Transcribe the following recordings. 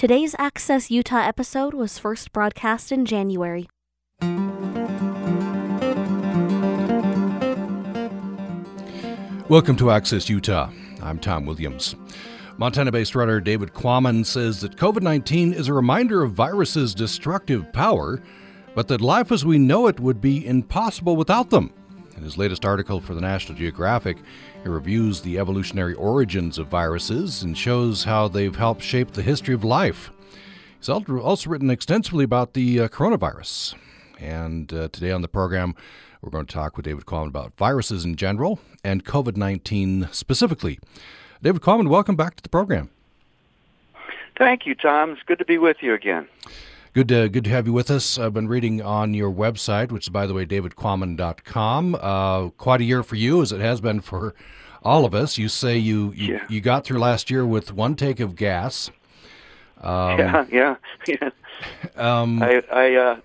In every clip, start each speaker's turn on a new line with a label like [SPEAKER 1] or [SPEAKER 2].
[SPEAKER 1] Today's Access Utah episode was first broadcast in January.
[SPEAKER 2] Welcome to Access Utah. I'm Tom Williams. Montana based writer David Quammen says that COVID 19 is a reminder of viruses' destructive power, but that life as we know it would be impossible without them. In his latest article for the National Geographic, he reviews the evolutionary origins of viruses and shows how they've helped shape the history of life. He's also written extensively about the uh, coronavirus. And uh, today on the program, we're going to talk with David Quammen about viruses in general and COVID 19 specifically. David Quammen, welcome back to the program.
[SPEAKER 3] Thank you, Tom. It's good to be with you again.
[SPEAKER 2] Good to, good to have you with us. I've been reading on your website, which is, by the way, davidquammen.com. Uh, quite a year for you, as it has been for all of us. You say you, you,
[SPEAKER 3] Yeah.
[SPEAKER 2] you got through last year with one take of gas. Um,
[SPEAKER 3] yeah, yeah, yeah.
[SPEAKER 2] um,
[SPEAKER 3] I, I, uh,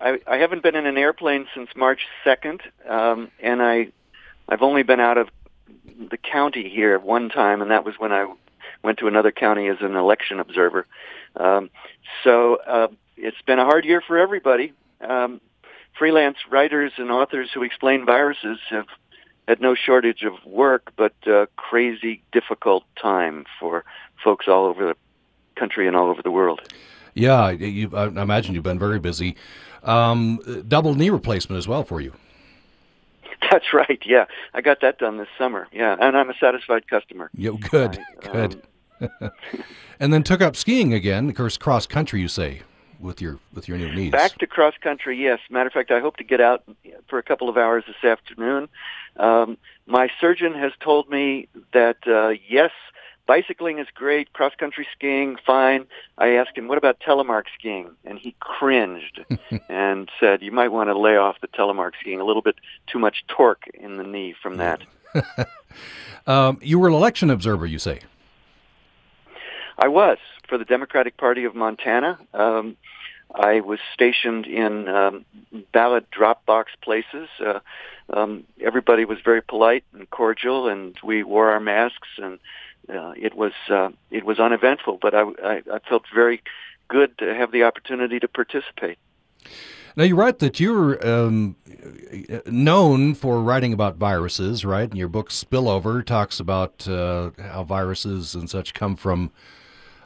[SPEAKER 3] I, I haven't been in an airplane since March second, um, and I, I've only been out of the county here one time, and that was when I went to another county as an election observer. Um, so uh, it's been a hard year for everybody. Um, freelance writers and authors who explain viruses have had no shortage of work, but uh, crazy difficult time for folks all over the country and all over the world.
[SPEAKER 2] yeah, you, I imagine you've been very busy. Um, double knee replacement as well for you.
[SPEAKER 3] That's right. Yeah, I got that done this summer. Yeah, and I'm a satisfied customer.
[SPEAKER 2] Yeah, good,
[SPEAKER 3] I,
[SPEAKER 2] good.
[SPEAKER 3] um,
[SPEAKER 2] and then took up skiing again. Of course, cross country. You say with your with your new knees.
[SPEAKER 3] Back to cross country, yes. Matter of fact, I hope to get out for a couple of hours this afternoon. Um, my surgeon has told me that uh, yes, bicycling is great, cross country skiing fine. I asked him, "What about telemark skiing?" And he cringed and said, "You might want to lay off the telemark skiing. A little bit too much torque in the knee from that."
[SPEAKER 2] um, you were an election observer. You say.
[SPEAKER 3] I was for the Democratic Party of Montana. Um, I was stationed in um, ballot drop box places. Uh, um, everybody was very polite and cordial, and we wore our masks, and uh, it was uh, it was uneventful. But I, I, I felt very good to have the opportunity to participate.
[SPEAKER 2] Now you write that you're um, known for writing about viruses, right? And your book Spillover talks about uh, how viruses and such come from,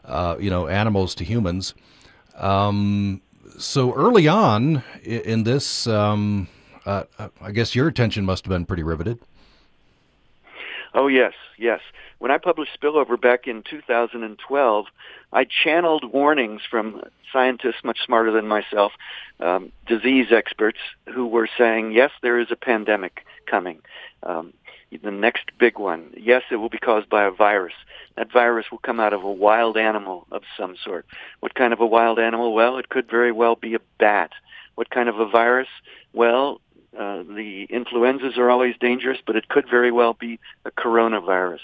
[SPEAKER 2] uh, you know, animals to humans. Um, so early on in this, um, uh, I guess your attention must have been pretty riveted.
[SPEAKER 3] Oh yes, yes. When I published Spillover back in 2012, I channeled warnings from scientists much smarter than myself, um, disease experts who were saying, yes, there is a pandemic coming. Um, the next big one. Yes, it will be caused by a virus. That virus will come out of a wild animal of some sort. What kind of a wild animal? Well, it could very well be a bat. What kind of a virus? Well, uh, the influenzas are always dangerous, but it could very well be a coronavirus.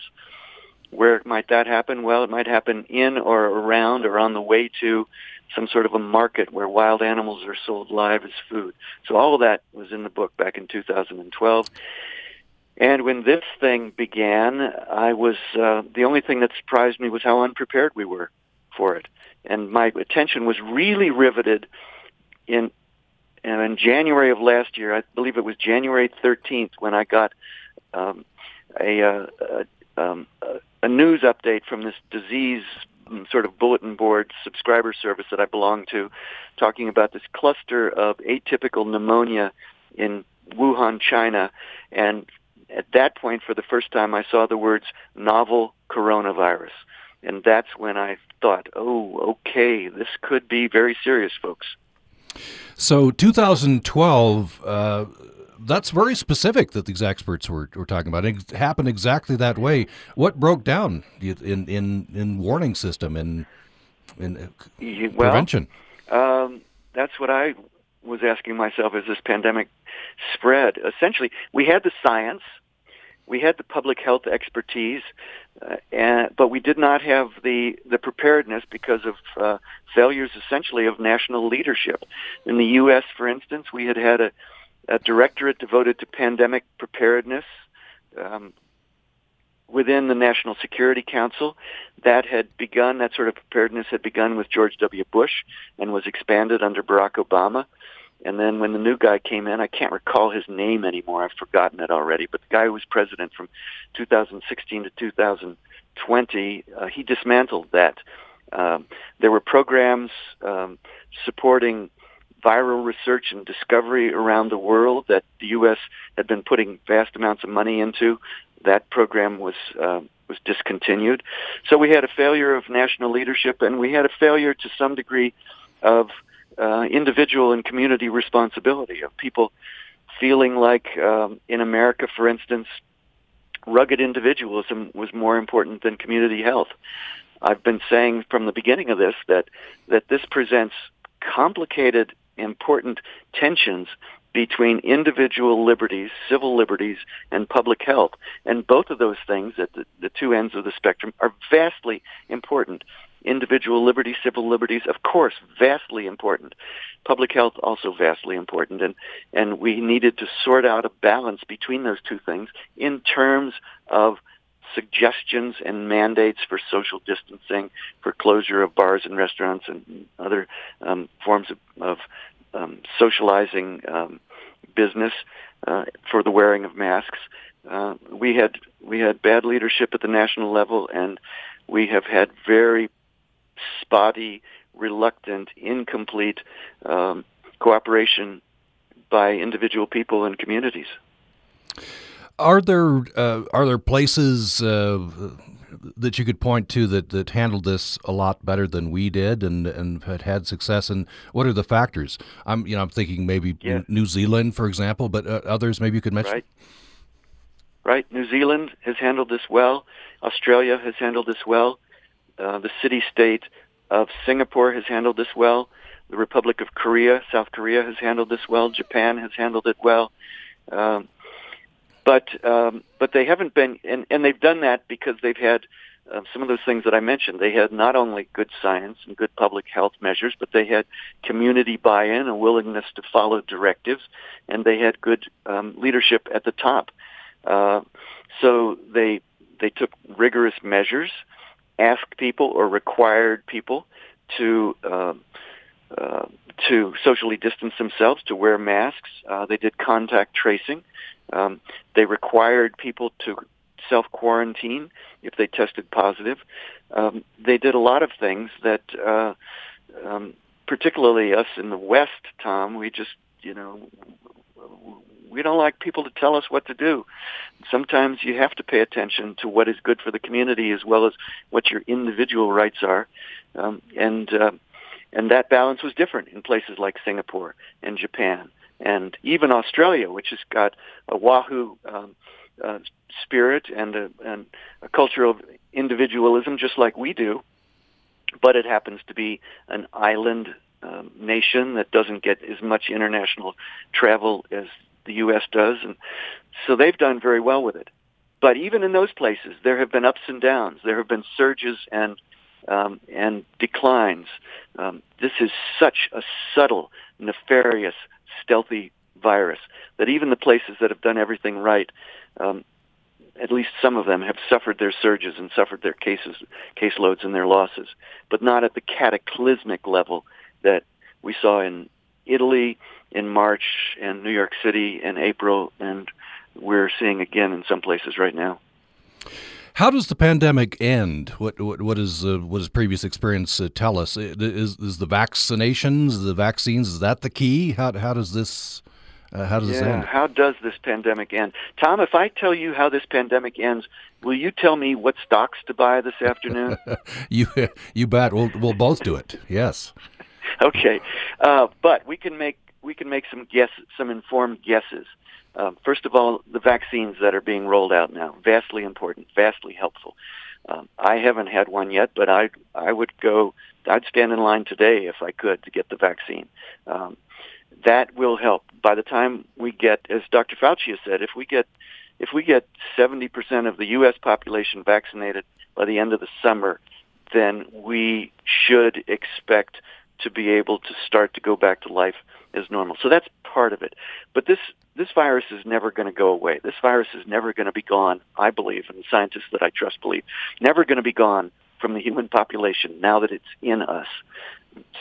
[SPEAKER 3] Where might that happen? Well, it might happen in or around or on the way to some sort of a market where wild animals are sold live as food. So all of that was in the book back in 2012. And when this thing began, I was uh, the only thing that surprised me was how unprepared we were for it. And my attention was really riveted in and in January of last year, I believe it was January 13th, when I got um, a, uh, a, um, a news update from this disease mm, sort of bulletin board subscriber service that I belong to, talking about this cluster of atypical pneumonia in Wuhan, China, and at that point, for the first time, I saw the words novel coronavirus. And that's when I thought, oh, okay, this could be very serious, folks.
[SPEAKER 2] So 2012, uh, that's very specific that these experts were, were talking about. It happened exactly that way. What broke down in in in warning system and in, in
[SPEAKER 3] You- Well,
[SPEAKER 2] prevention?
[SPEAKER 3] Um, that's what I was asking myself as this pandemic spread. Essentially, we had the science, we had the public health expertise, uh, and, but we did not have the, the preparedness because of uh, failures essentially of national leadership. In the U.S., for instance, we had had a, a directorate devoted to pandemic preparedness. Um, within the National Security Council. That had begun, that sort of preparedness had begun with George W. Bush and was expanded under Barack Obama. And then when the new guy came in, I can't recall his name anymore. I've forgotten it already. But the guy who was president from 2016 to 2020, uh, he dismantled that. Um, there were programs um, supporting viral research and discovery around the world that the U.S. had been putting vast amounts of money into. That program was uh, was discontinued. So we had a failure of national leadership, and we had a failure to some degree of uh, individual and community responsibility of people feeling like um, in America, for instance, rugged individualism was more important than community health. I've been saying from the beginning of this that that this presents complicated, important tensions between individual liberties, civil liberties, and public health. And both of those things at the, the two ends of the spectrum are vastly important. Individual liberties, civil liberties, of course, vastly important. Public health also vastly important. And, and we needed to sort out a balance between those two things in terms of suggestions and mandates for social distancing, for closure of bars and restaurants and other um, forms of, of um, socializing um, business uh, for the wearing of masks. Uh, we had we had bad leadership at the national level, and we have had very spotty, reluctant, incomplete um, cooperation by individual people and communities.
[SPEAKER 2] Are there uh, are there places uh, that you could point to that, that handled this a lot better than we did and, and had had success? And what are the factors? I'm you know I'm thinking maybe yeah. New Zealand, for example, but uh, others maybe you could mention.
[SPEAKER 3] Right. Right. New Zealand has handled this well. Australia has handled this well. Uh, the city-state of Singapore has handled this well. The Republic of Korea, South Korea has handled this well. Japan has handled it well. Um, but um, but they haven't been, and, and they've done that because they've had uh, some of those things that I mentioned. They had not only good science and good public health measures, but they had community buy-in, a willingness to follow directives, and they had good um, leadership at the top. Uh, so they they took rigorous measures, asked people or required people to. Uh, uh, to socially distance themselves, to wear masks. Uh, they did contact tracing. Um, they required people to self quarantine if they tested positive. Um, they did a lot of things that, uh, um, particularly us in the West, Tom, we just, you know, we don't like people to tell us what to do. Sometimes you have to pay attention to what is good for the community as well as what your individual rights are, um, and uh, and that balance was different in places like Singapore and Japan and even Australia, which has got a Wahoo um, uh, spirit and a, and a culture of individualism, just like we do, but it happens to be an island um, nation that doesn't get as much international travel as the U.S. does, and so they've done very well with it. But even in those places, there have been ups and downs. There have been surges and um, and declines. Um, this is such a subtle, nefarious stealthy virus that even the places that have done everything right, um, at least some of them have suffered their surges and suffered their cases, caseloads and their losses, but not at the cataclysmic level that we saw in Italy in March and New York City in April, and we're seeing again in some places right now.
[SPEAKER 2] How does the pandemic end? What what, what is uh, what does previous experience uh, tell us? Is is the vaccinations, the vaccines, is that the key? How how does this uh, how does
[SPEAKER 3] yeah,
[SPEAKER 2] this end?
[SPEAKER 3] How does this pandemic end? Tom, if I tell you how this pandemic ends, will you tell me what stocks to buy this afternoon?
[SPEAKER 2] you you bet. We'll we'll both do it. Yes.
[SPEAKER 3] okay, uh, but we can make we can make some guess some informed guesses. Um, first of all, the vaccines that are being rolled out now, vastly important, vastly helpful. Um, I haven't had one yet, but I I would go. I'd stand in line today if I could to get the vaccine. Um, that will help. By the time we get, as Dr. Fauci has said, if we get if we get 70% of the U.S. population vaccinated by the end of the summer, then we should expect to be able to start to go back to life as normal. So that's part of it. But this this virus is never going to go away. This virus is never going to be gone. I believe, and the scientists that I trust believe, never going to be gone from the human population now that it's in us.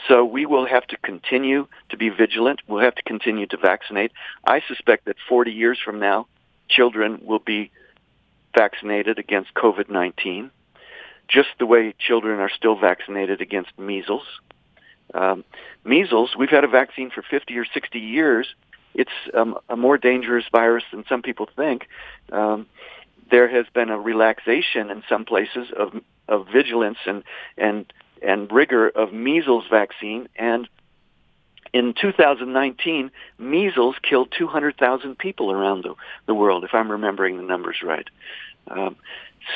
[SPEAKER 3] So we will have to continue to be vigilant. We'll have to continue to vaccinate. I suspect that 40 years from now, children will be vaccinated against COVID-19, just the way children are still vaccinated against measles. Um, measles, we've had a vaccine for 50 or 60 years. It's um, a more dangerous virus than some people think. Um, there has been a relaxation in some places of, of vigilance and, and, and rigor of measles vaccine, and in 2019, measles killed 200,000 people around the, the world, if I'm remembering the numbers right. Um,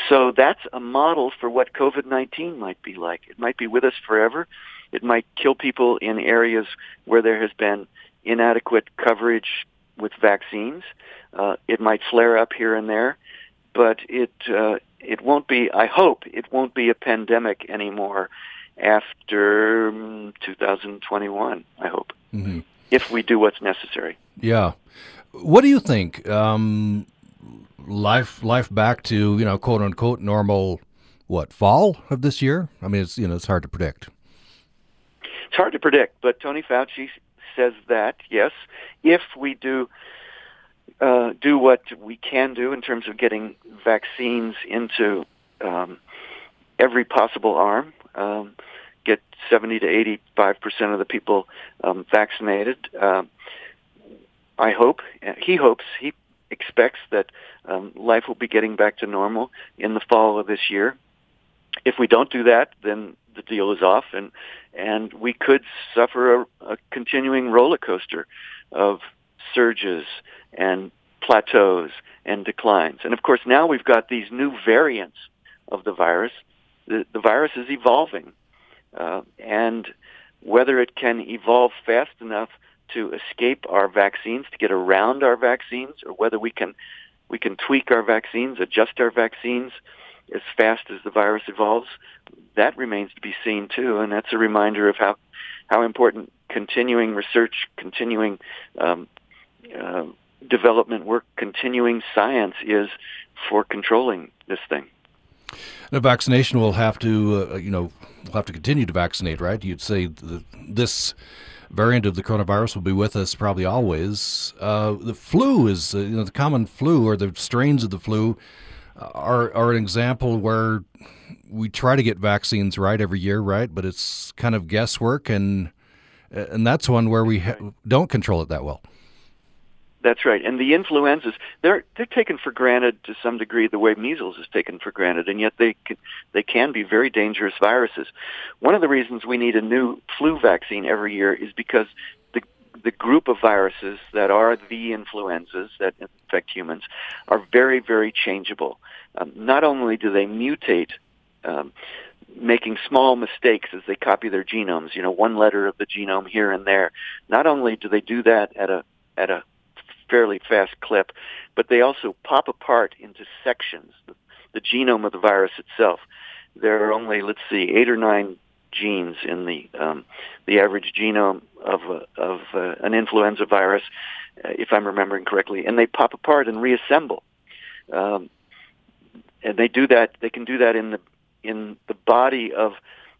[SPEAKER 3] so that's a model for what COVID-19 might be like. It might be with us forever. It might kill people in areas where there has been inadequate coverage with vaccines. Uh, it might flare up here and there, but it uh, it won't be. I hope it won't be a pandemic anymore after um, 2021. I hope mm-hmm. if we do what's necessary.
[SPEAKER 2] Yeah. What do you think? Um, life life back to you know quote unquote normal. What fall of this year? I mean, it's you know it's hard to predict.
[SPEAKER 3] It's hard to predict, but Tony Fauci says that yes, if we do uh, do what we can do in terms of getting vaccines into um, every possible arm, um, get 70 to 85 percent of the people um, vaccinated. Um, I hope he hopes he expects that um, life will be getting back to normal in the fall of this year. If we don't do that, then the deal is off, and and we could suffer a, a continuing roller coaster of surges and plateaus and declines. And of course, now we've got these new variants of the virus. The, the virus is evolving, uh, and whether it can evolve fast enough to escape our vaccines, to get around our vaccines, or whether we can we can tweak our vaccines, adjust our vaccines as fast as the virus evolves, that remains to be seen too. And that's a reminder of how how important continuing research, continuing um, uh, development work, continuing science is for controlling this thing.
[SPEAKER 2] Now, vaccination will have to, uh, you know, we'll have to continue to vaccinate, right? You'd say this variant of the coronavirus will be with us probably always. Uh, the flu is, uh, you know, the common flu or the strains of the flu are are an example where we try to get vaccines right every year, right? But it's kind of guesswork, and and that's one where we ha- don't control it that well.
[SPEAKER 3] That's right. And the influenzas, they're they're taken for granted to some degree the way measles is taken for granted, and yet they can, they can be very dangerous viruses. One of the reasons we need a new flu vaccine every year is because the group of viruses that are the influenzas that infect humans are very very changeable. Um, not only do they mutate um, making small mistakes as they copy their genomes, you know, one letter of the genome here and there. Not only do they do that at a at a fairly fast clip, but they also pop apart into sections. The, the genome of the virus itself. There are only, let's see, eight or nine genes in the um, the average genome of uh, of uh, an influenza virus, uh, if I'm remembering correctly, and they pop apart and reassemble. Um, and they do that. They can do that in the in the body of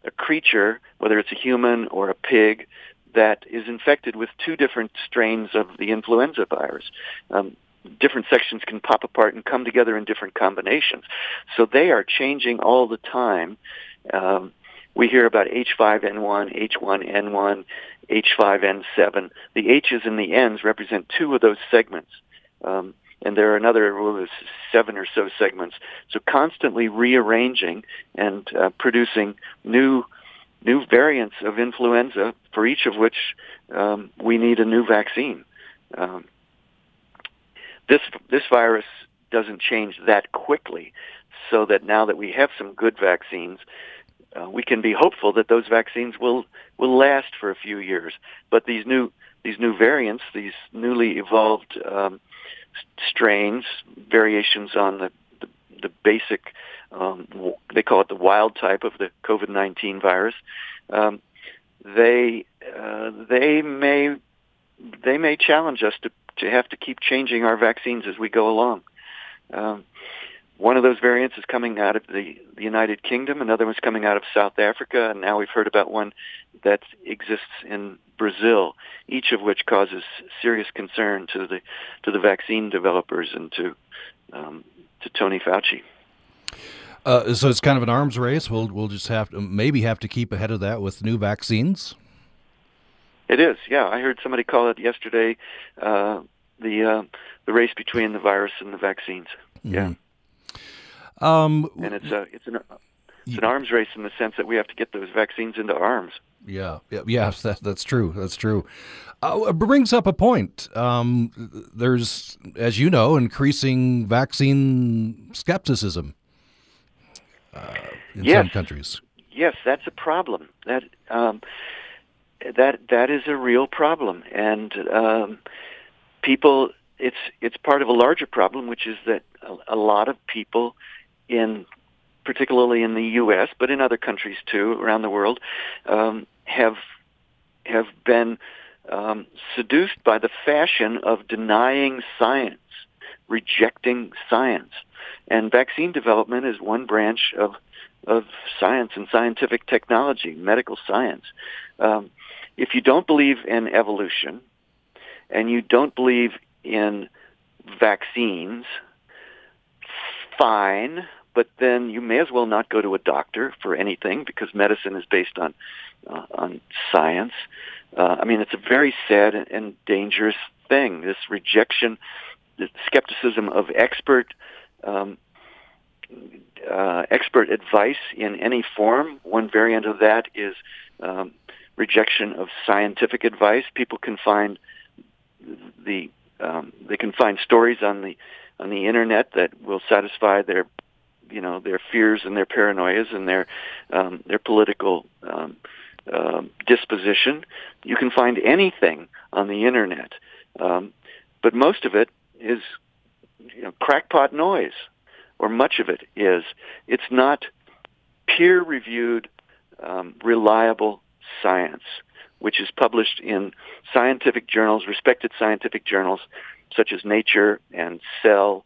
[SPEAKER 3] a creature, whether it's a human or a pig, that is infected with two different strains of the influenza virus. Um, different sections can pop apart and come together in different combinations. So they are changing all the time. Um, we hear about H5N1, H1N1, H5N7. The H's and the N's represent two of those segments. Um, and there are another well, seven or so segments. So constantly rearranging and uh, producing new new variants of influenza, for each of which um, we need a new vaccine. Um, this this virus doesn't change that quickly, so that now that we have some good vaccines, uh, we can be hopeful that those vaccines will will last for a few years. But these new these new variants, these newly evolved um, strains, variations on the the, the basic um, they call it the wild type of the COVID-19 virus. Um, they uh, they may they may challenge us to to have to keep changing our vaccines as we go along. Um, one of those variants is coming out of the, the United Kingdom. Another one's coming out of South Africa, and now we've heard about one that exists in Brazil. Each of which causes serious concern to the to the vaccine developers and to um, to Tony Fauci.
[SPEAKER 2] Uh, so it's kind of an arms race. We'll we'll just have to maybe have to keep ahead of that with new vaccines.
[SPEAKER 3] It is, yeah. I heard somebody call it yesterday uh, the uh, the race between the virus and the vaccines. Yeah. Um, and it's a it's an it's an arms race in the sense that we have to get those vaccines into arms.
[SPEAKER 2] Yeah, yeah, yes, that, that's true. That's true. Uh, it brings up a point. Um, there's, as you know, increasing vaccine skepticism uh, in
[SPEAKER 3] yes.
[SPEAKER 2] some countries.
[SPEAKER 3] Yes, that's a problem. That um, that that is a real problem, and um, people. It's it's part of a larger problem, which is that a, a lot of people in particularly in the U.S., but in other countries too around the world, um, have have been um, seduced by the fashion of denying science, rejecting science, and vaccine development is one branch of of science and scientific technology, medical science. Um, if you don't believe in evolution, and you don't believe in vaccines, fine but then you may as well not go to a doctor for anything because medicine is based on uh, on science. Uh, I mean, it's a very sad and, dangerous thing. This rejection, the skepticism of expert um, uh, expert advice in any form. One variant of that is um, rejection of scientific advice. People can find the um, they can find stories on the on the internet that will satisfy their you know their fears and their paranoias and their um, their political um, uh, disposition. You can find anything on the internet, um, but most of it is you know, crackpot noise, or much of it is. It's not peer-reviewed, um, reliable science, which is published in scientific journals, respected scientific journals such as Nature and Cell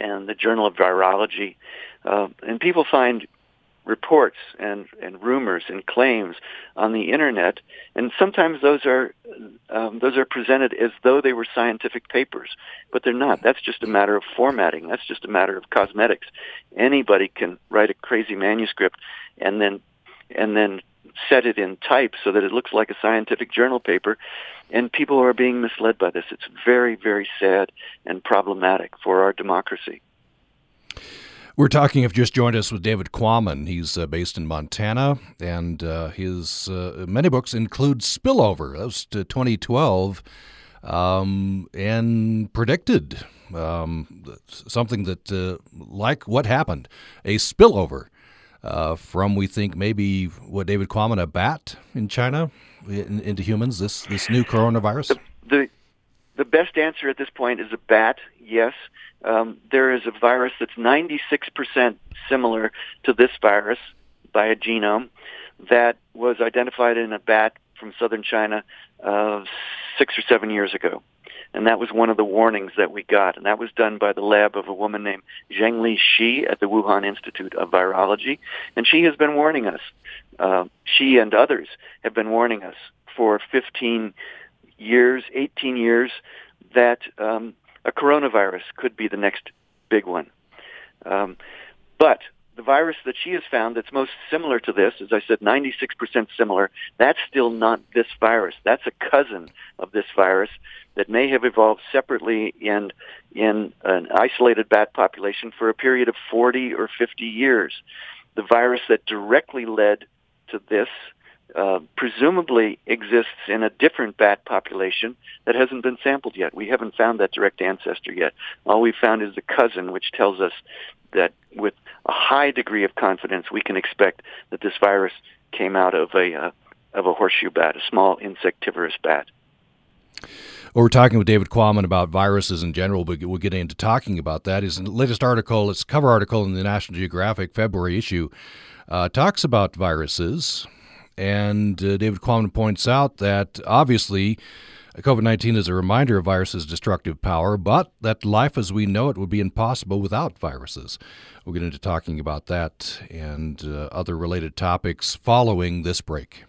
[SPEAKER 3] and the Journal of Virology, uh, and people find reports and, and rumors and claims on the internet, and sometimes those are um, those are presented as though they were scientific papers, but they're not. That's just a matter of formatting. That's just a matter of cosmetics. Anybody can write a crazy manuscript and then and then set it in type so that it looks like a scientific journal paper, and people are being misled by this. It's very, very sad and problematic for our democracy.
[SPEAKER 2] We're talking, if just joined us, with David Quammen. He's uh, based in Montana, and uh, his uh, many books include Spillover. That was 2012 um, and predicted um, something that, uh, like what happened, a spillover uh, from we think maybe what David Quammen a bat in China in, into humans. This this new coronavirus.
[SPEAKER 3] The, the, the best answer at this point is a bat. Yes, um, there is a virus that's 96% similar to this virus by a genome that was identified in a bat from southern China uh, six or seven years ago. And that was one of the warnings that we got. And that was done by the lab of a woman named Zhengli Shi at the Wuhan Institute of Virology. And she has been warning us. Uh, she and others have been warning us for 15 years, 18 years, that um, a coronavirus could be the next big one. Um, but the virus that she has found that's most similar to this, as I said, 96% similar, that's still not this virus. That's a cousin of this virus that may have evolved separately in in an isolated bat population for a period of 40 or 50 years. The virus that directly led to this uh, presumably exists in a different bat population that hasn't been sampled yet. We haven't found that direct ancestor yet. All we've found is the cousin, which tells us that with a high degree of confidence, we can expect that this virus came out of a uh, of a horseshoe bat, a small insectivorous bat.
[SPEAKER 2] Well, we're talking with David Quammen about viruses in general, but we'll get into talking about that. His latest article, it's cover article in the National Geographic February issue, uh, talks about viruses. And uh, David Quammen points out that obviously COVID 19 is a reminder of viruses' destructive power, but that life as we know it would be impossible without viruses. We'll get into talking about that and uh, other related topics following this break.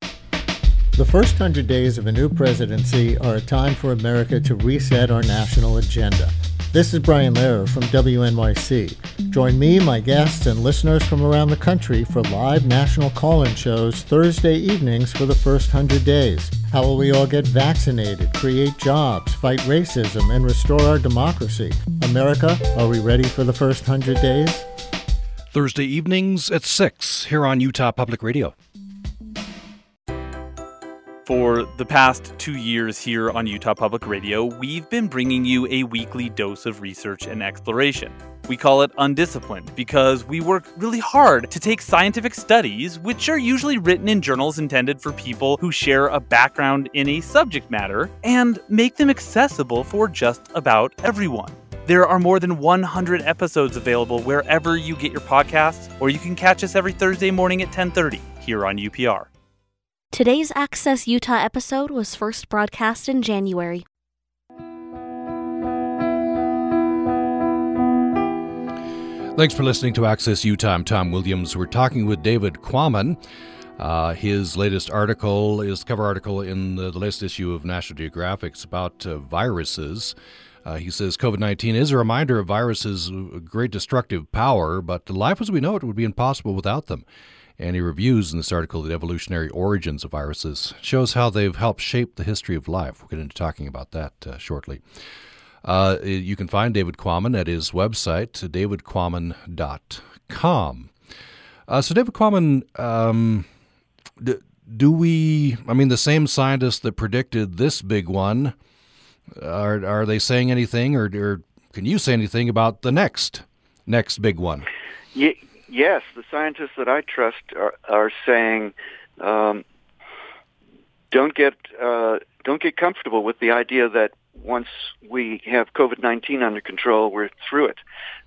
[SPEAKER 4] The first 100 days of a new presidency are a time for America to reset our national agenda. This is Brian Lehrer from WNYC. Join me, my guests, and listeners from around the country for live national call in shows Thursday evenings for the first 100 days. How will we all get vaccinated, create jobs, fight racism, and restore our democracy? America, are we ready for the first 100 days?
[SPEAKER 2] Thursday evenings at 6 here on Utah Public Radio.
[SPEAKER 5] For the past two years here on Utah Public Radio, we've been bringing you a weekly dose of research and exploration. We call it Undisciplined because we work really hard to take scientific studies, which are usually written in journals intended for people who share a background in a subject matter, and make them accessible for just about everyone. There are more than 100 episodes available wherever you get your podcasts, or you can catch us every Thursday morning at 10:30 here on UPR.
[SPEAKER 1] Today's Access Utah episode was first broadcast in January.
[SPEAKER 2] Thanks for listening to Access Utah. I'm Tom Williams. We're talking with David Quammen. Uh, his latest article is cover article in the, the latest issue of National Geographic. About uh, viruses. Uh, he says COVID 19 is a reminder of viruses' great destructive power, but life as we know it would be impossible without them. And he reviews in this article the evolutionary origins of viruses, shows how they've helped shape the history of life. We'll get into talking about that uh, shortly. Uh, you can find David Quammen at his website, davidquammen.com. Uh, so, David Quammen, um, do, we, I mean, the same scientists that predicted this big one, are, are they saying anything, or, or can you say anything about the next, next big one?
[SPEAKER 3] Yeah yes, the scientists that I trust are, are saying, um, don't get uh, don't get comfortable with the idea that once we have COVID nineteen under control, we're through it.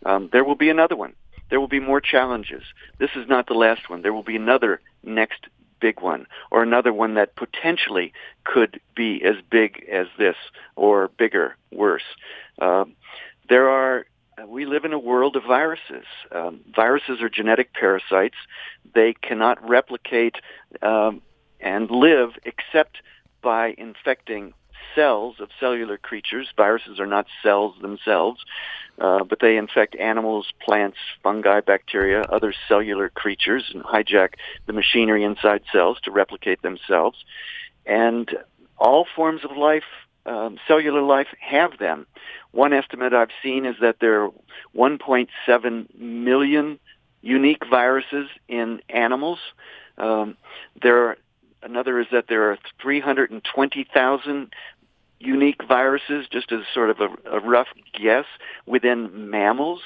[SPEAKER 3] Um, there will be another one. There will be more challenges. This is not the last one. There will be another next big one, or another one that potentially could be as big as this, or bigger, worse. Um, there are uh, we live in a world of viruses. Um, viruses are genetic parasites. They cannot replicate um, and live except by infecting cells of cellular creatures. Viruses are not cells themselves, uh, but they infect animals, plants, fungi, bacteria, other cellular creatures, and hijack the machinery inside cells to replicate themselves. And all forms of life um, cellular life have them. One estimate I've seen is that there are 1.7 million unique viruses in animals. Um, there are, another is that there are 320,000 unique viruses, just as sort of a, a rough guess, within mammals.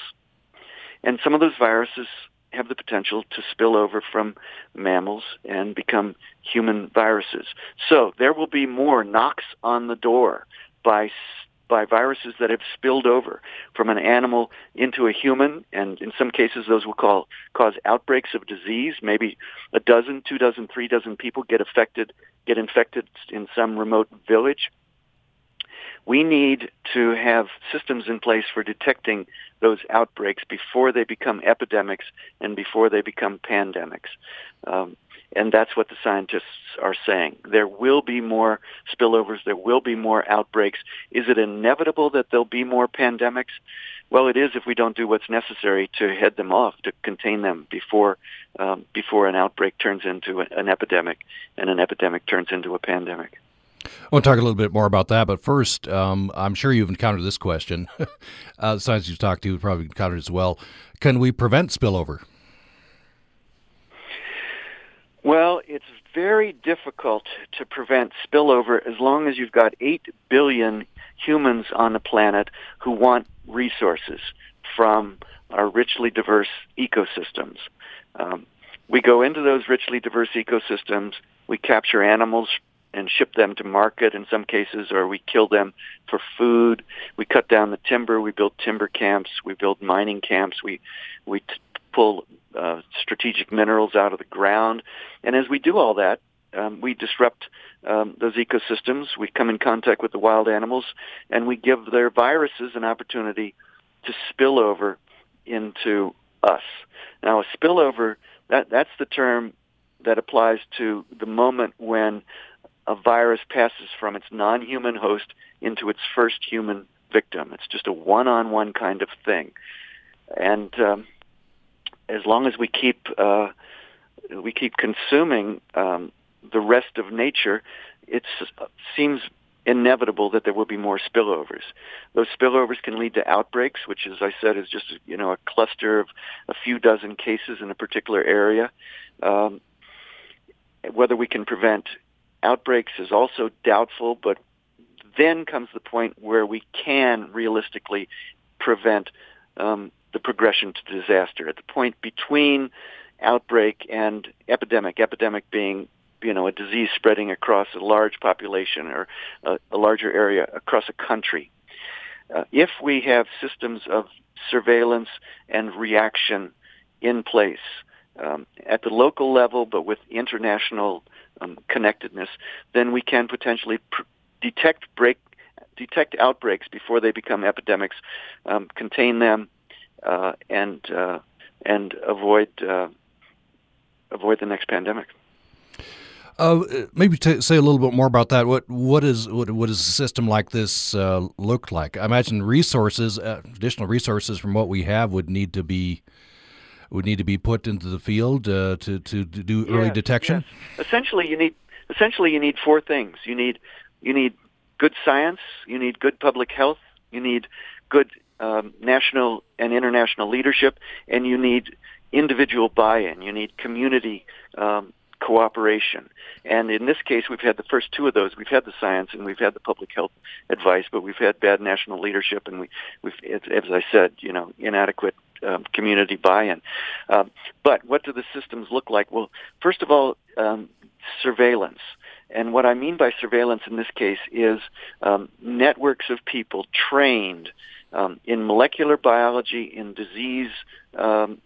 [SPEAKER 3] And some of those viruses have the potential to spill over from mammals and become human viruses. So there will be more knocks on the door by by viruses that have spilled over from an animal into a human, and in some cases those will call, cause outbreaks of disease. Maybe a dozen, two dozen, three dozen people get affected, get infected in some remote village. We need to have systems in place for detecting those outbreaks before they become epidemics and before they become pandemics. Um, and that's what the scientists are saying. There will be more spillovers. There will be more outbreaks. Is it inevitable that there'll be more pandemics? Well, it is if we don't do what's necessary to head them off, to contain them before um, before an outbreak turns into an epidemic, and an epidemic turns into a pandemic.
[SPEAKER 2] I want to talk a little bit more about that, but first, um, I'm sure you've encountered this question. uh, the scientists you've talked to probably encountered as well. Can we prevent spillover?
[SPEAKER 3] Well, it's very difficult to prevent spillover as long as you've got 8 billion humans on the planet who want resources from our richly diverse ecosystems. Um, we go into those richly diverse ecosystems, we capture animals and ship them to market in some cases, or we kill them for food. We cut down the timber. We build timber camps. We build mining camps. We we t- pull uh, strategic minerals out of the ground. And as we do all that, um, we disrupt um, those ecosystems. We come in contact with the wild animals, and we give their viruses an opportunity to spill over into us. Now, a spillover that that's the term that applies to the moment when a virus passes from its non-human host into its first human victim. It's just a one-on-one kind of thing, and um, as long as we keep uh, we keep consuming um, the rest of nature, it seems inevitable that there will be more spillovers. Those spillovers can lead to outbreaks, which, as I said, is just you know a cluster of a few dozen cases in a particular area. Um, whether we can prevent outbreaks is also doubtful, but then comes the point where we can realistically prevent um, the progression to disaster. At the point between outbreak and epidemic, epidemic being you know a disease spreading across a large population or a, a larger area across a country. Uh, if we have systems of surveillance and reaction in place um, at the local level, but with international um, connectedness, then we can potentially pr- detect break detect outbreaks before they become epidemics, um, contain them, uh, and uh, and avoid uh, avoid the next pandemic.
[SPEAKER 2] Uh, maybe t- say a little bit more about that. What what is what, what does a system like this uh, look like? I imagine resources, uh, additional resources from what we have, would need to be would need to be put into the field uh, to, to, to do early
[SPEAKER 3] yes,
[SPEAKER 2] detection.
[SPEAKER 3] Yes. Essentially, you need essentially you need four things. You need you need good science. You need good public health. You need good um, national and international leadership, and you need individual buy-in. You need community um, cooperation. And in this case, we've had the first two of those. We've had the science and we've had the public health advice, but we've had bad national leadership and we, we've, as I said, you know, inadequate um, community buy-in. Um, but what do the systems look like? Well, first of all, um, surveillance. And what I mean by surveillance in this case is um, networks of people trained um, in molecular biology, in disease um,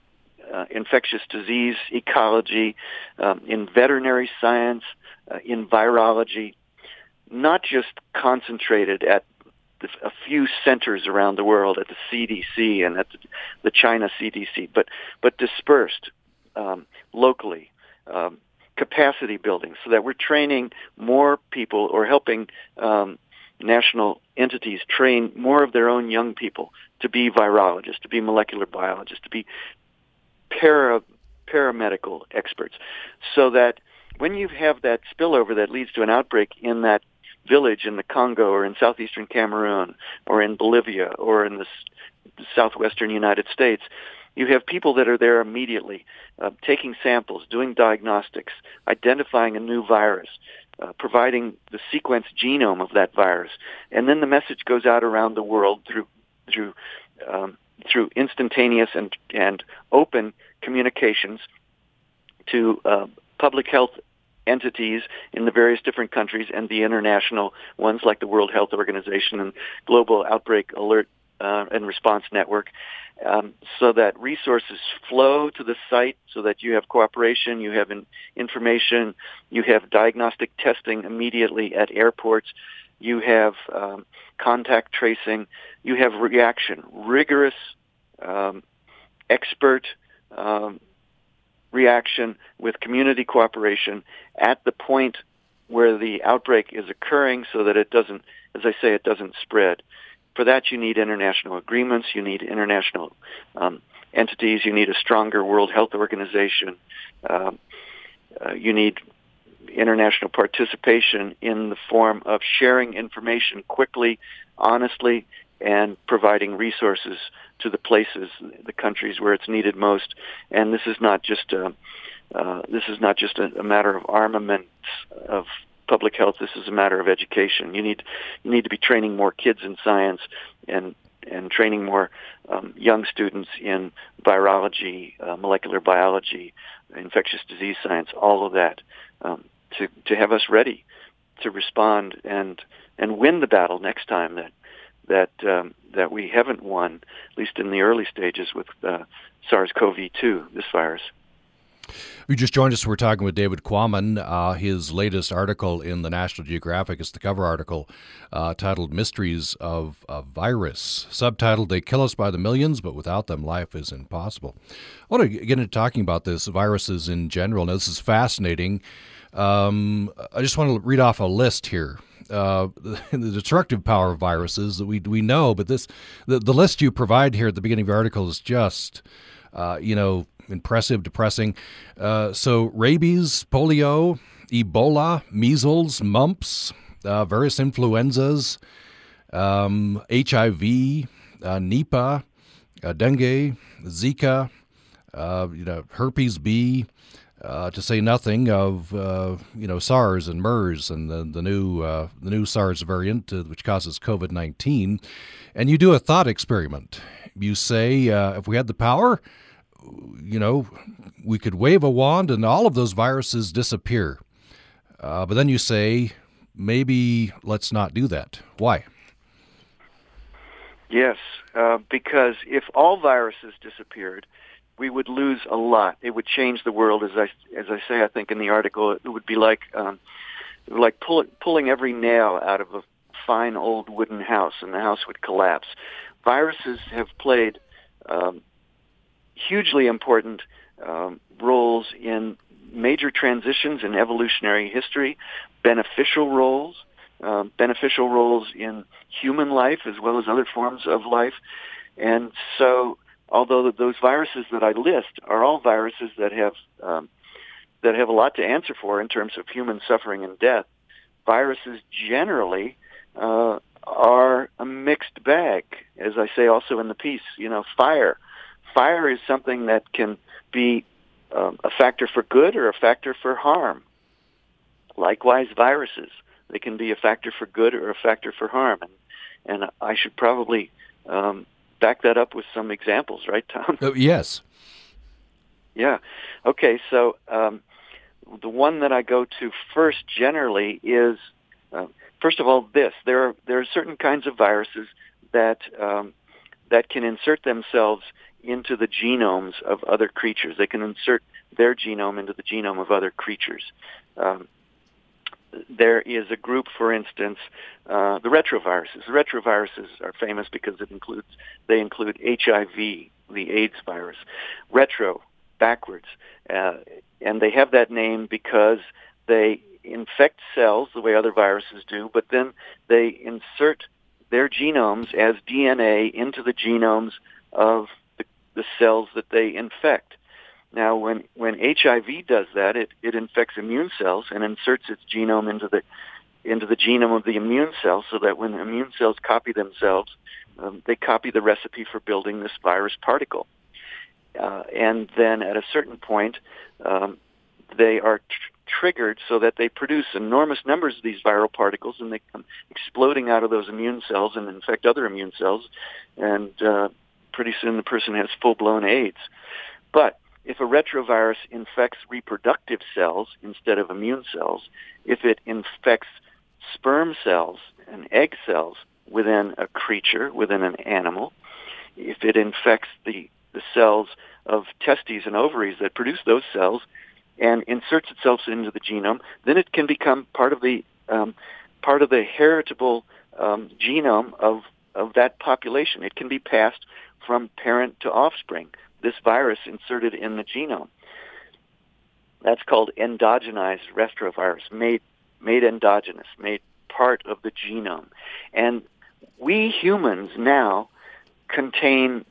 [SPEAKER 3] uh, infectious disease ecology, um, in veterinary science, uh, in virology, not just concentrated at a few centers around the world at the CDC and at the, the China CDC, but but dispersed um, locally. Um, capacity building so that we're training more people or helping um, national entities train more of their own young people to be virologists, to be molecular biologists, to be para, paramedical experts. So that when you have that spillover that leads to an outbreak in that village in the Congo or in southeastern Cameroon or in Bolivia or in the southwestern United States, you have people that are there immediately uh, taking samples, doing diagnostics, identifying a new virus, uh, providing the sequence genome of that virus, and then the message goes out around the world through through um, through instantaneous and, and open communications to uh, public health entities in the various different countries and the international ones like the World Health Organization and Global Outbreak Alert uh, and Response Network, um, so that resources flow to the site, so that you have cooperation, you have in, information, you have diagnostic testing immediately at airports, you have um, contact tracing, you have reaction, rigorous, um, expert um, reaction with community cooperation at the point where the outbreak is occurring so that it doesn't, as I say, it doesn't spread. For that, you need international agreements, you need international um, entities, you need a stronger World Health Organization, um, uh, you need international participation in the form of sharing information quickly, honestly, and providing resources to the places, the countries where it's needed most. And this is not just a, uh, this is not just a, a matter of armament of public health. This is a matter of education. You need you need to be training more kids in science and and training more um, young students in virology, uh, molecular biology, infectious disease science, all of that, um, to to have us ready to respond and and win the battle next time that that um, that we haven't won, at least in the early stages with uh, SARS-CoV-2, this virus.
[SPEAKER 2] you just joined us, we're talking with David Quammen. Uh, his latest article in the National Geographic is the cover article uh, titled Mysteries of a Virus. Subtitled, They Kill Us by the Millions, but Without Them, Life is Impossible. I want to get into talking about this, viruses in general. Now, this is fascinating. Um, I just want to read off a list here. Uh, the destructive power of viruses that we we know, but this the, the list you provide here at the beginning of your article is just uh, you know impressive, depressing. Uh, so, rabies, polio, Ebola, measles, mumps, uh, various influenzas, um, HIV, uh, Nipah, uh, dengue, Zika, you know, herpes B. Uh, to say nothing of you know SARS and MERS and the, the new the new SARS variant which causes COVID nineteen, and you do a thought experiment. You say if we had the power, you know, we could wave a wand and all of those viruses disappear. Uh, but then you say, maybe let's not do that. Why?
[SPEAKER 3] Yes, uh, because if all viruses disappeared, we would lose a lot. It would change the world, as I as I say. I think in the article, it would be like um, like pull, pulling every nail out of a fine old wooden house, and the house would collapse. Viruses have played um, hugely important um, roles in major transitions in evolutionary history, beneficial roles, uh, beneficial roles in human life as well as other forms of life. And so, although those viruses that I list are all viruses that have um, that have a lot to answer for in terms of human suffering and death, viruses generally uh, are a mixed bag. As I say also in the piece, you know, fire fire is something that can be um, a factor for good or a factor for harm. Likewise, viruses they can be a factor for good or a factor for harm, and and I should probably um, back that up with some examples, right, Tom?
[SPEAKER 2] Oh, yes.
[SPEAKER 3] Yeah. Okay. So um, the one that I go to first generally is, uh, first of all, this. There are there are certain kinds of viruses that um, that can insert themselves into the genomes of other creatures. They can insert their genome into the genome of other creatures. Um, there is a group, for instance, uh, the retroviruses. The retroviruses are famous because it includes they include HIV, the AIDS virus, retro, backwards, uh, and they have that name because they infect cells the way other viruses do, but then they insert their genomes as DNA into the genomes of the the cells that they infect. Now, when, when HIV does that, it, it infects immune cells and inserts its genome into the into the genome of the immune cell so that when immune cells copy themselves, um, they copy the recipe for building this virus particle. Uh, and then at a certain point, um, they are tr- triggered so that they produce enormous numbers of these viral particles, and they come exploding out of those immune cells and infect other immune cells, and uh, pretty soon the person has full-blown AIDS. But if a retrovirus infects reproductive cells instead of immune cells, if it infects sperm cells and egg cells within a creature, within an animal, if it infects the, the cells of testes and ovaries that produce those cells and inserts itself into the genome, then it can become part of the um, part of the heritable um, genome of of that population. It can be passed from parent to offspring, this virus inserted in the genome. That's called endogenized retrovirus, made, made endogenous, made part of the genome. And we humans now contain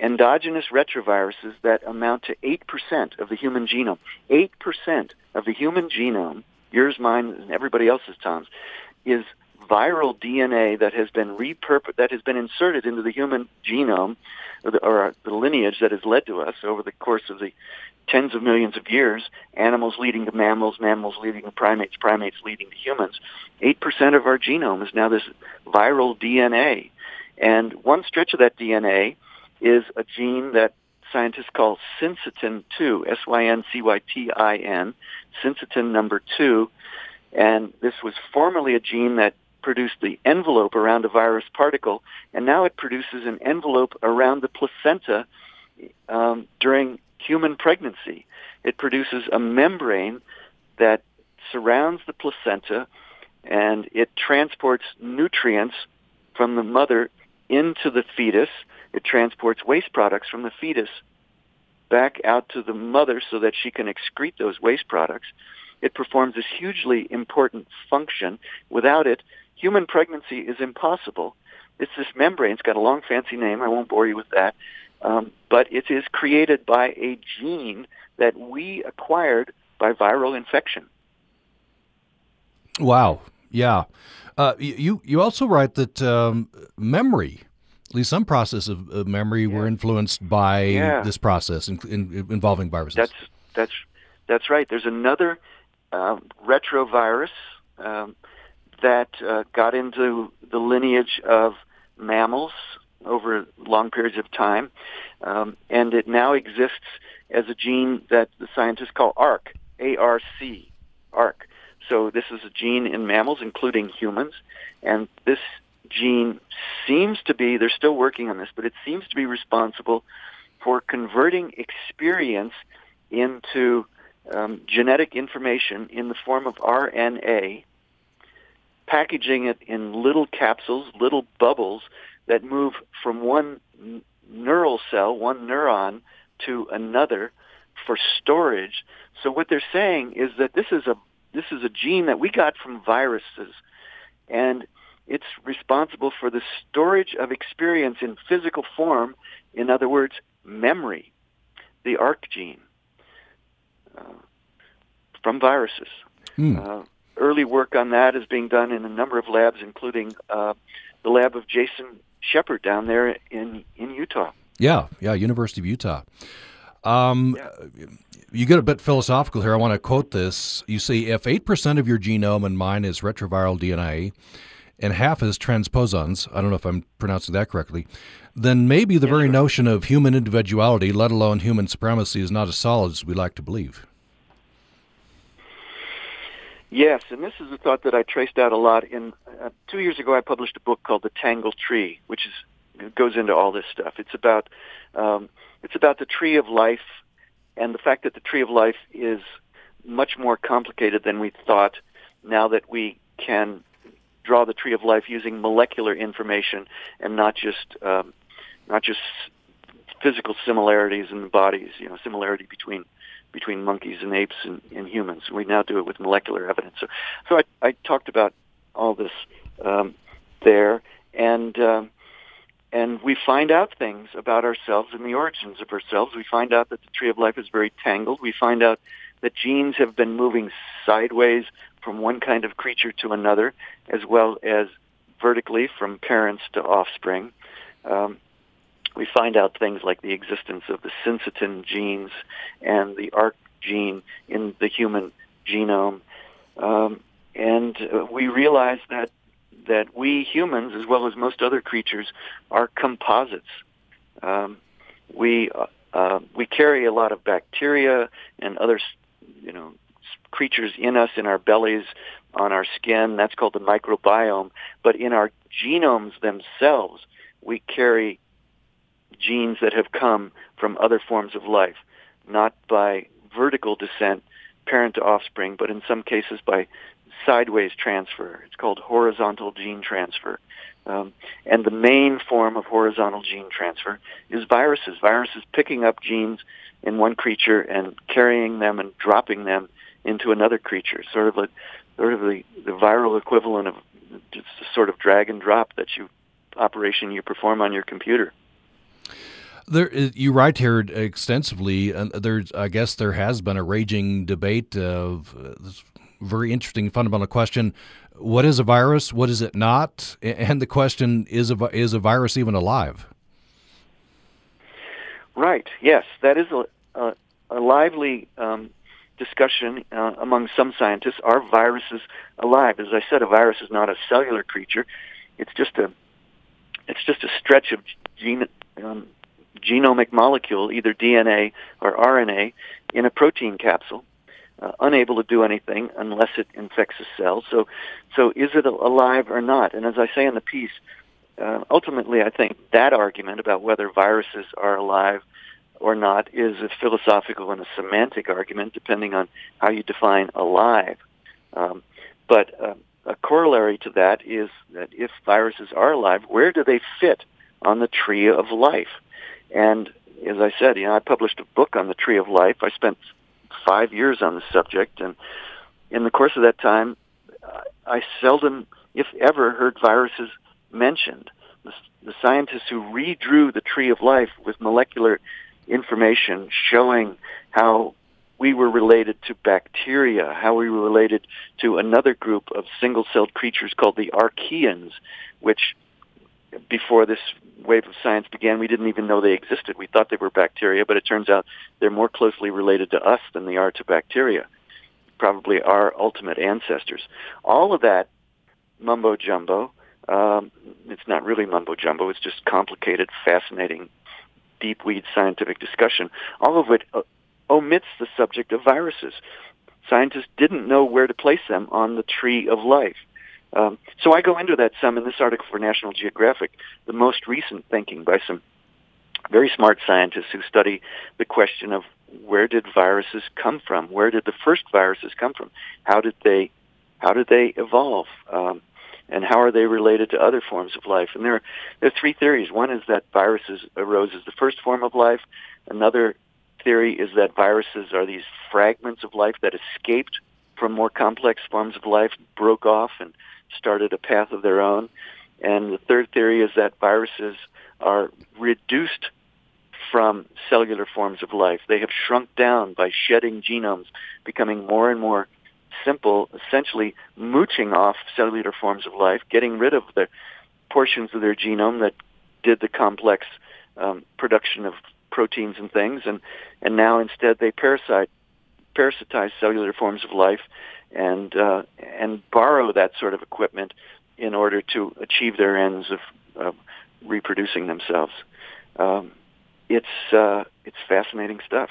[SPEAKER 3] endogenous retroviruses that amount to 8% of the human genome. 8% of the human genome, yours, mine, and everybody else's, Tom's, is viral DNA that has been repurposed, that has been inserted into the human genome, or the, or the lineage that has led to us over the course of the tens of millions of years, animals leading to mammals, mammals leading to primates, primates leading to humans. 8% of our genome is now this viral DNA. And one stretch of that DNA is a gene that scientists call syncytin 2, S-Y-N-C-Y-T-I-N, syncytin number 2. And this was formerly a gene that produced the envelope around a virus particle, and now it produces an envelope around the placenta um, during human pregnancy. It produces a membrane that surrounds the placenta and it transports nutrients from the mother into the fetus. It transports waste products from the fetus back out to the mother so that she can excrete those waste products. It performs this hugely important function. Without it, human pregnancy is impossible. It's this membrane. It's got a long, fancy name. I won't bore you with that. Um, but it is created by a gene that we acquired by viral infection.
[SPEAKER 2] Wow. Yeah. Uh, you you also write that um, memory, at least some process of, of memory, yeah. were influenced by yeah. this process in, in, involving viruses.
[SPEAKER 3] That's that's that's right. There's another uh, retrovirus um, that uh, got into the lineage of mammals over long periods of time, um, and it now exists as a gene that the scientists call ARC, A-R-C, ARC. So this is a gene in mammals, including humans, and this gene seems to be, they're still working on this, but it seems to be responsible for converting experience into um, genetic information in the form of RNA, packaging it in little capsules, little bubbles that move from one n- neural cell, one neuron, to another for storage. So what they're saying is that this is a this is a gene that we got from viruses, and it's responsible for the storage of experience in physical form. In other words, memory, the ARC gene uh, from viruses. Mm. Uh, early work on that is being done in a number of labs, including uh, the lab of Jason Shepherd down there in in Utah.
[SPEAKER 2] Yeah, yeah, University of Utah. Um, yeah. You get a bit philosophical here. I want to quote this. You see, if 8% of your genome and mine is retroviral DNA and half is transposons, I don't know if I'm pronouncing that correctly, then maybe the very notion of human individuality, let alone human supremacy, is not as solid as we like to believe.
[SPEAKER 3] Yes, and this is a thought that I traced out a lot. In uh, two years ago, I published a book called The Tangled Tree, which is goes into all this stuff. It's about um, it's about the tree of life and the fact that the tree of life is much more complicated than we thought. Now that we can draw the tree of life using molecular information and not just um, not just physical similarities in the bodies, you know, similarity between between monkeys and apes and, and humans. We now do it with molecular evidence. So, so I, I talked about all this um, there, and um, and we find out things about ourselves and the origins of ourselves. We find out that the tree of life is very tangled. We find out that genes have been moving sideways from one kind of creature to another, as well as vertically from parents to offspring. Um, we find out things like the existence of the syncytin genes and the ARC gene in the human genome. Um, and uh, we realize that that we humans, as well as most other creatures, are composites. Um, we uh, uh, we carry a lot of bacteria and other, you know, creatures in us in our bellies, on our skin. That's called the microbiome. But in our genomes themselves, we carry genes that have come from other forms of life, not by vertical descent, parent to offspring, but in some cases by sideways transfer. It's called horizontal gene transfer. Um, and the main form of horizontal gene transfer is viruses. Viruses picking up genes in one creature and carrying them and dropping them into another creature, sort of a sort of the, the viral equivalent of just a sort of drag and drop that you operation you perform on your computer.
[SPEAKER 2] There, uh, you write here extensively, there's, I guess, there has been a raging debate of uh, this very interesting fundamental question: What is a virus? What is it not? And the question is: a, Is a virus even alive?
[SPEAKER 3] Right. Yes, that is a, a, a lively um, discussion uh, among some scientists. Are viruses alive? As I said, a virus is not a cellular creature. It's just a it's just a stretch of gene um, genomic molecule, either DNA or RNA, in a protein capsule, uh, unable to do anything unless it infects a cell. So, so is it alive or not? And as I say in the piece, uh, ultimately, I think that argument about whether viruses are alive or not is a philosophical and a semantic argument, depending on how you define alive. Um, but uh, a corollary to that is that if viruses are alive, where do they fit on the tree of life? And as I said, you know, I published a book on the tree of life. I spent five years on the subject, and in the course of that time, I seldom, if ever, heard viruses mentioned. The, the scientists who redrew the tree of life with molecular information showing how we were related to bacteria, how we were related to another group of single-celled creatures called the archaeans, which before this wave of science began, we didn't even know they existed. We thought they were bacteria, but it turns out they're more closely related to us than they are to bacteria, probably our ultimate ancestors. All of that mumbo jumbo, um, it's not really mumbo jumbo, it's just complicated, fascinating, deep weed scientific discussion. All of which uh, omits the subject of viruses. Scientists didn't know where to place them on the tree of life. Um, so I go into that some in this article for National Geographic, the most recent thinking by some very smart scientists who study the question of where did viruses come from? Where did the first viruses come from? How did they how did they evolve? Um, and how are they related to other forms of life? And there are, there are three theories. One is that viruses arose as the first form of life. Another theory is that viruses are these fragments of life that escaped from more complex forms of life, broke off, and started a path of their own. And the third theory is that viruses are reduced from cellular forms of life. They have shrunk down by shedding genomes, becoming more and more simple, essentially mooching off cellular forms of life, getting rid of the portions of their genome that did the complex um, production of proteins and things, and and now instead they parasite parasitize cellular forms of life and uh, and borrow that sort of equipment in order to achieve their ends of, of reproducing themselves. Um, it's uh, it's fascinating stuff.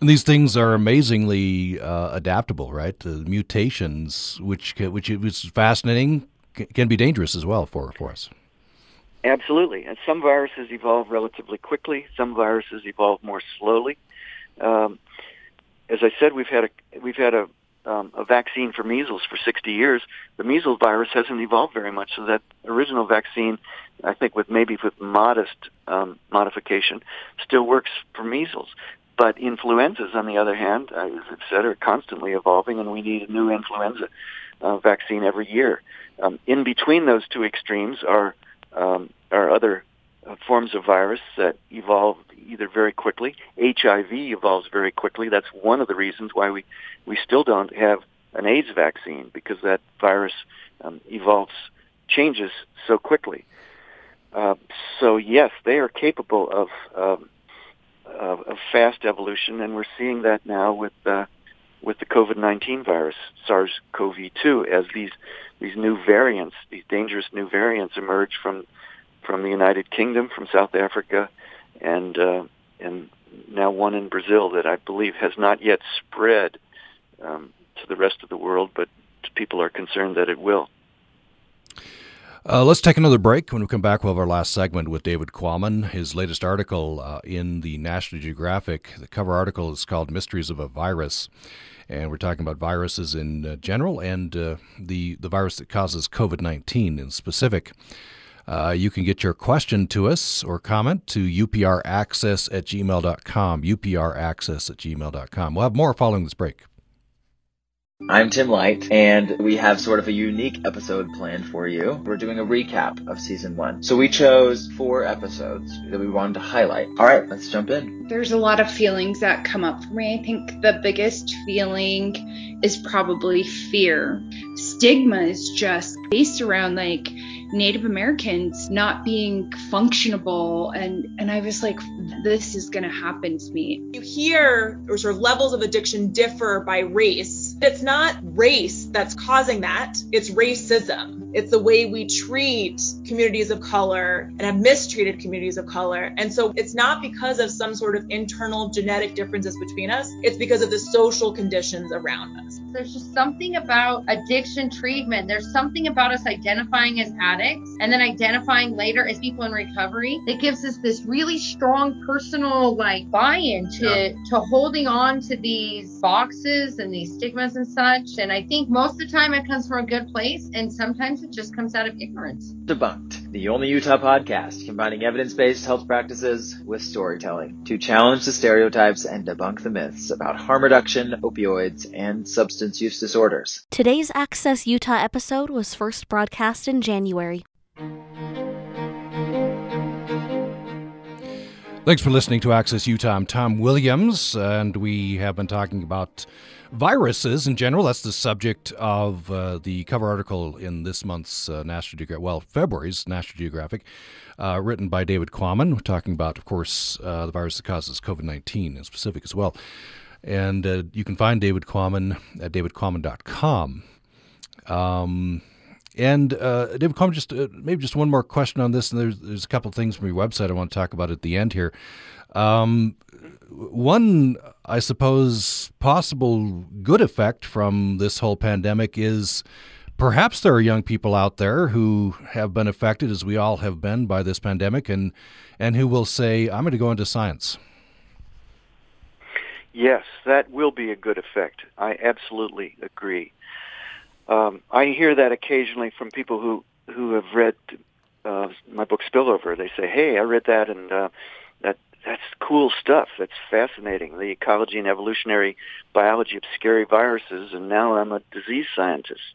[SPEAKER 2] And these things are amazingly uh, adaptable, right? The mutations, which which is fascinating, can be dangerous as well for for us.
[SPEAKER 3] Absolutely, and some viruses evolve relatively quickly. Some viruses evolve more slowly. Um, as I said, we've had a we've had a um, a vaccine for measles for 60 years. The measles virus hasn't evolved very much, so that original vaccine, I think, with maybe with modest um, modification, still works for measles. But influenzas, on the other hand, as I've said, are constantly evolving, and we need a new influenza uh, vaccine every year. Um, in between those two extremes are um, are other uh, forms of virus that evolve either very quickly. HIV evolves very quickly. That's one of the reasons why we, we still don't have an AIDS vaccine because that virus um, evolves, changes so quickly. Uh, so yes, they are capable of, um, of, of fast evolution, and we're seeing that now with uh, with the COVID-19 virus, SARS-CoV-2, as these these new variants, these dangerous new variants emerge from from the United Kingdom, from South Africa, and uh, and now one in Brazil that I believe has not yet spread um, to the rest of the world, but people are concerned that it will.
[SPEAKER 2] Uh, let's take another break. When we come back, we'll have our last segment with David Quammen. His latest article uh, in the National Geographic, the cover article is called Mysteries of a Virus. And we're talking about viruses in uh, general and uh, the, the virus that causes COVID 19 in specific. Uh, you can get your question to us or comment to upraccess at gmail.com, upraccess at gmail.com. We'll have more following this break.
[SPEAKER 6] I'm Tim Light, and we have sort of a unique episode planned for you. We're doing a recap of season one. So we chose four episodes that we wanted to highlight. All right, let's jump in.
[SPEAKER 7] There's a lot of feelings that come up for me. I think the biggest feeling is probably fear. Stigma is just based around like Native Americans not being functionable and and I was like this is going to happen to me.
[SPEAKER 8] You hear or sort of levels of addiction differ by race. It's not race that's causing that. It's racism. It's the way we treat communities of color and have mistreated communities of color. And so it's not because of some sort of internal genetic differences between us. It's because of the social conditions around us.
[SPEAKER 9] There's just something about addiction treatment. There's something about us identifying as addicts and then identifying later as people in recovery that gives us this really strong personal like buy-in to yeah. to holding on to these boxes and these stigmas and such. And I think most of the time it comes from a good place and sometimes it just comes out of ignorance.
[SPEAKER 6] Debunked, the only Utah podcast combining evidence-based health practices with storytelling to challenge the stereotypes and debunk the myths about harm reduction, opioids, and substance use disorders.
[SPEAKER 1] Today's Access Utah episode was first broadcast in January.
[SPEAKER 2] Thanks for listening to Access Utah. I'm Tom Williams, and we have been talking about viruses in general. That's the subject of uh, the cover article in this month's uh, National Geographic, well, February's National Geographic, uh, written by David Quammen. We're talking about, of course, uh, the virus that causes COVID 19 in specific as well. And uh, you can find David Quammen at davidquammen.com. Um, and uh, David Quammen, just uh, maybe just one more question on this, and there's there's a couple things from your website I want to talk about at the end here. Um, one, I suppose, possible good effect from this whole pandemic is perhaps there are young people out there who have been affected, as we all have been, by this pandemic, and and who will say, "I'm going to go into science."
[SPEAKER 3] Yes, that will be a good effect. I absolutely agree. Um, I hear that occasionally from people who who have read uh, my book Spillover. They say, "Hey, I read that, and uh, that that's cool stuff. That's fascinating. The ecology and evolutionary biology of scary viruses, and now I'm a disease scientist."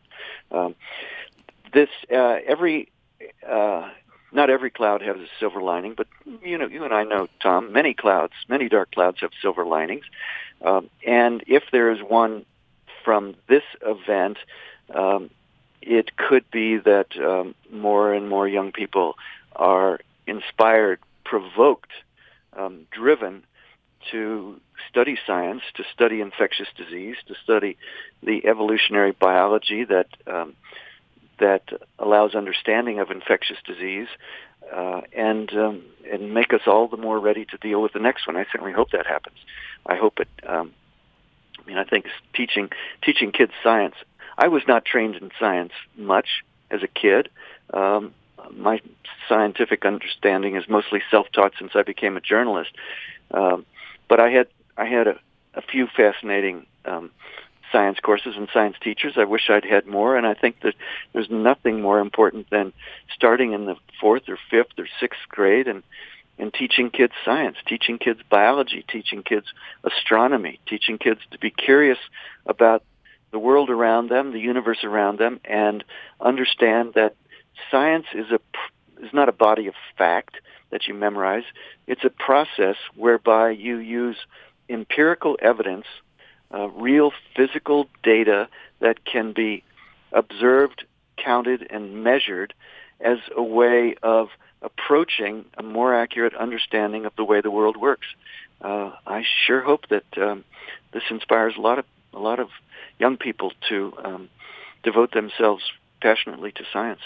[SPEAKER 3] Um, this uh, every uh, not every cloud has a silver lining, but you know, you and I know, Tom, many clouds, many dark clouds have silver linings. Um, and if there is one from this event, um, it could be that um, more and more young people are inspired, provoked, um, driven to study science, to study infectious disease, to study the evolutionary biology that um, that allows understanding of infectious disease, uh, and um, and make us all the more ready to deal with the next one. I certainly hope that happens. I hope it. Um, I mean, I think teaching teaching kids science. I was not trained in science much as a kid. Um, my scientific understanding is mostly self-taught since I became a journalist. Um, but I had I had a, a few fascinating um, science courses and science teachers. I wish I'd had more, and I think that there's nothing more important than starting in the fourth or fifth or sixth grade and and teaching kids science, teaching kids biology, teaching kids astronomy, teaching kids to be curious about the world around them, the universe around them, and understand that science is a is not a body of fact that you memorize. It's a process whereby you use empirical evidence uh, real physical data that can be observed, counted, and measured as a way of approaching a more accurate understanding of the way the world works. Uh, I sure hope that um, this inspires a lot of a lot of young people to um, devote themselves passionately to science.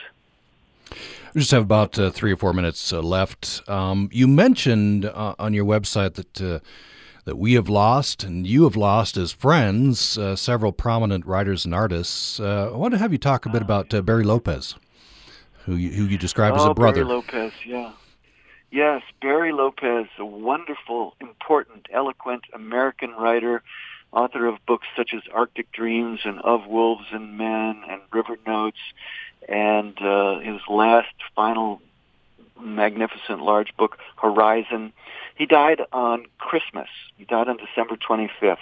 [SPEAKER 2] We just have about uh, three or four minutes uh, left. Um, you mentioned uh, on your website that uh, that we have lost and you have lost as friends uh, several prominent writers and artists. Uh, I want to have you talk a bit about uh, Barry Lopez, who you, who you describe
[SPEAKER 3] oh,
[SPEAKER 2] as a brother.
[SPEAKER 3] Barry Lopez, yeah. Yes, Barry Lopez, a wonderful, important, eloquent American writer, author of books such as Arctic Dreams and Of Wolves and Men and River Notes, and uh, his last final magnificent large book, Horizon. He died on Christmas. He died on December 25th.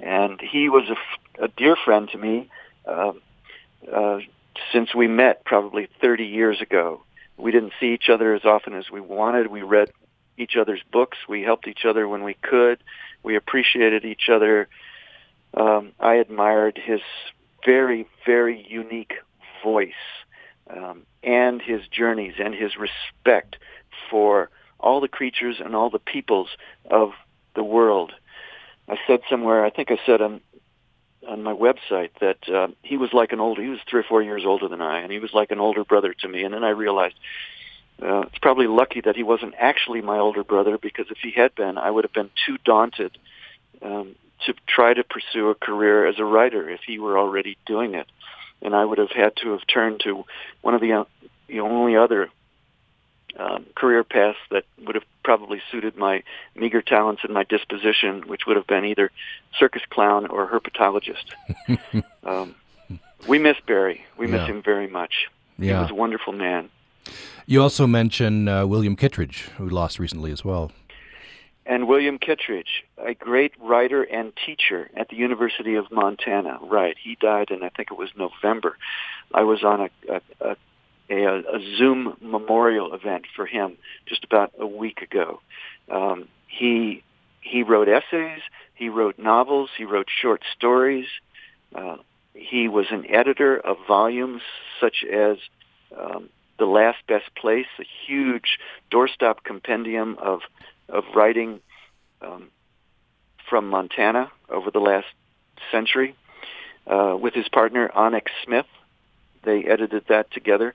[SPEAKER 3] And he was a, a dear friend to me uh, uh, since we met probably 30 years ago. We didn't see each other as often as we wanted. We read each other's books. We helped each other when we could. We appreciated each other. Um, I admired his very, very unique voice um, and his journeys and his respect for all the creatures and all the peoples of the world. I said somewhere, I think I said on on my website that uh, he was like an older, he was three or four years older than I, and he was like an older brother to me. And then I realized uh, it's probably lucky that he wasn't actually my older brother because if he had been, I would have been too daunted um, to try to pursue a career as a writer if he were already doing it. And I would have had to have turned to one of the, uh, the only other um, career paths that would have probably suited my meager talents and my disposition, which would have been either circus clown or herpetologist. um, we miss Barry. We miss him very much. He was a wonderful man.
[SPEAKER 2] You also mentioned uh, William Kittredge, who lost recently as well.
[SPEAKER 3] And William Kittredge, a great writer and teacher at the University of Montana. Right, he died in I think it was November. I was on a, a, a, a Zoom memorial event for him just about a week ago. Um, he he wrote essays, he wrote novels, he wrote short stories. Uh, he was an editor of volumes such as um, The Last Best Place, a huge doorstop compendium of of writing um, from Montana over the last century uh, with his partner Annick Smith. They edited that together.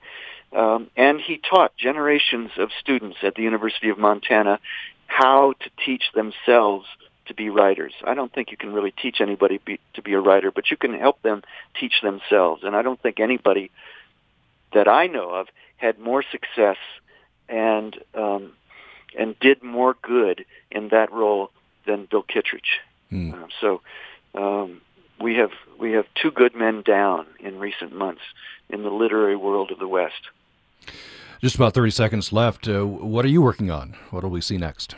[SPEAKER 3] Um, and he taught generations of students at the University of Montana how to teach themselves to be writers. I don't think you can really teach anybody be, to be a writer, but you can help them teach themselves. And I don't think anybody that I know of had more success and um, and did more good in that role than Bill Kittredge. Uh, so um, we have we have two good men down in recent months in the literary world of the West.
[SPEAKER 2] Just about 30 seconds left. Uh, what are you working on? What will we see next?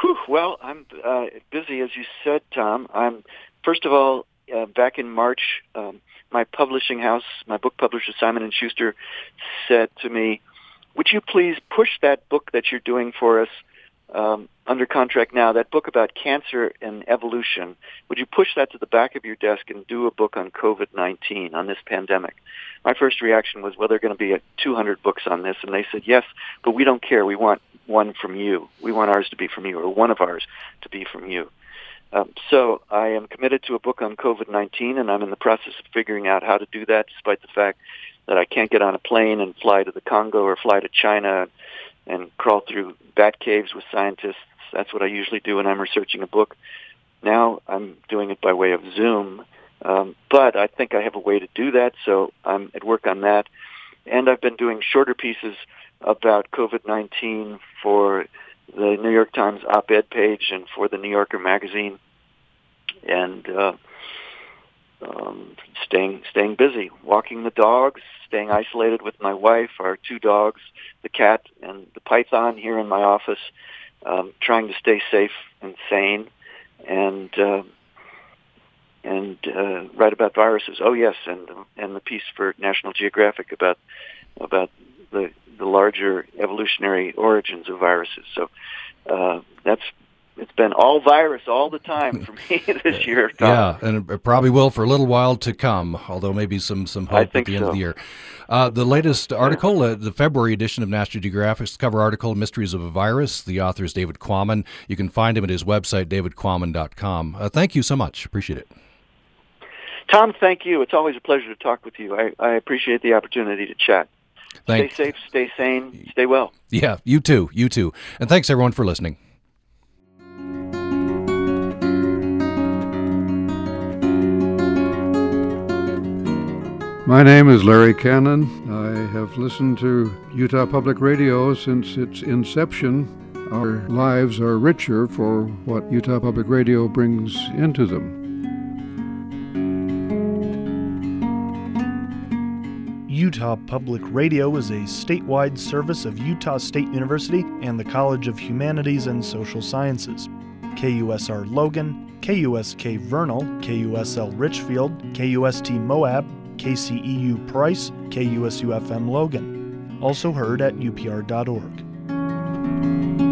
[SPEAKER 3] Whew, well, I'm uh, busy, as you said, Tom. I'm first of all uh, back in March. Um, my publishing house, my book publisher Simon and Schuster, said to me, "Would you please push that book that you're doing for us um, under contract now? That book about cancer and evolution. Would you push that to the back of your desk and do a book on COVID-19 on this pandemic?" My first reaction was, "Well, there are going to be uh 200 books on this," and they said, "Yes, but we don't care. We want one from you. We want ours to be from you, or one of ours to be from you." Um, so I am committed to a book on COVID-19, and I'm in the process of figuring out how to do that, despite the fact that I can't get on a plane and fly to the Congo or fly to China and crawl through bat caves with scientists. That's what I usually do when I'm researching a book. Now I'm doing it by way of Zoom, um, but I think I have a way to do that, so I'm at work on that. And I've been doing shorter pieces about COVID-19 for the New York Times op-ed page and for the New Yorker magazine, and uh, um, staying staying busy, walking the dogs, staying isolated with my wife, our two dogs, the cat and the python here in my office, um, trying to stay safe and sane, and uh, and uh, write about viruses. Oh yes, and and the piece for National Geographic about about the the larger evolutionary origins of viruses. So uh, that's it's been all virus all the time for me this year. Tom.
[SPEAKER 2] Yeah, and it probably will for a little while to come, although maybe some, some hope at the end of the year. Uh, the latest article, uh, the February edition of National Geographic's cover article, Mysteries of a Virus. The author is David Quammen. You can find him at his website, davidquammen.com. Uh, thank you so much. Appreciate it.
[SPEAKER 3] Tom, thank you. It's always a pleasure to talk with you. I, I appreciate the opportunity to chat.
[SPEAKER 2] Thank-
[SPEAKER 3] Stay safe, stay sane, stay well.
[SPEAKER 2] Yeah, you too. You too. And thanks, everyone, for listening.
[SPEAKER 10] My name is Larry Cannon. I have listened to Utah Public Radio since its inception. Our lives are richer for what Utah Public Radio brings into them.
[SPEAKER 11] Utah Public Radio is a statewide service of Utah State University and the College of Humanities and Social Sciences. KUSR Logan, KUSK Vernal, KUSL Richfield, KUST Moab, KCEU Price, KUSU FM Logan. Also heard at upr.org.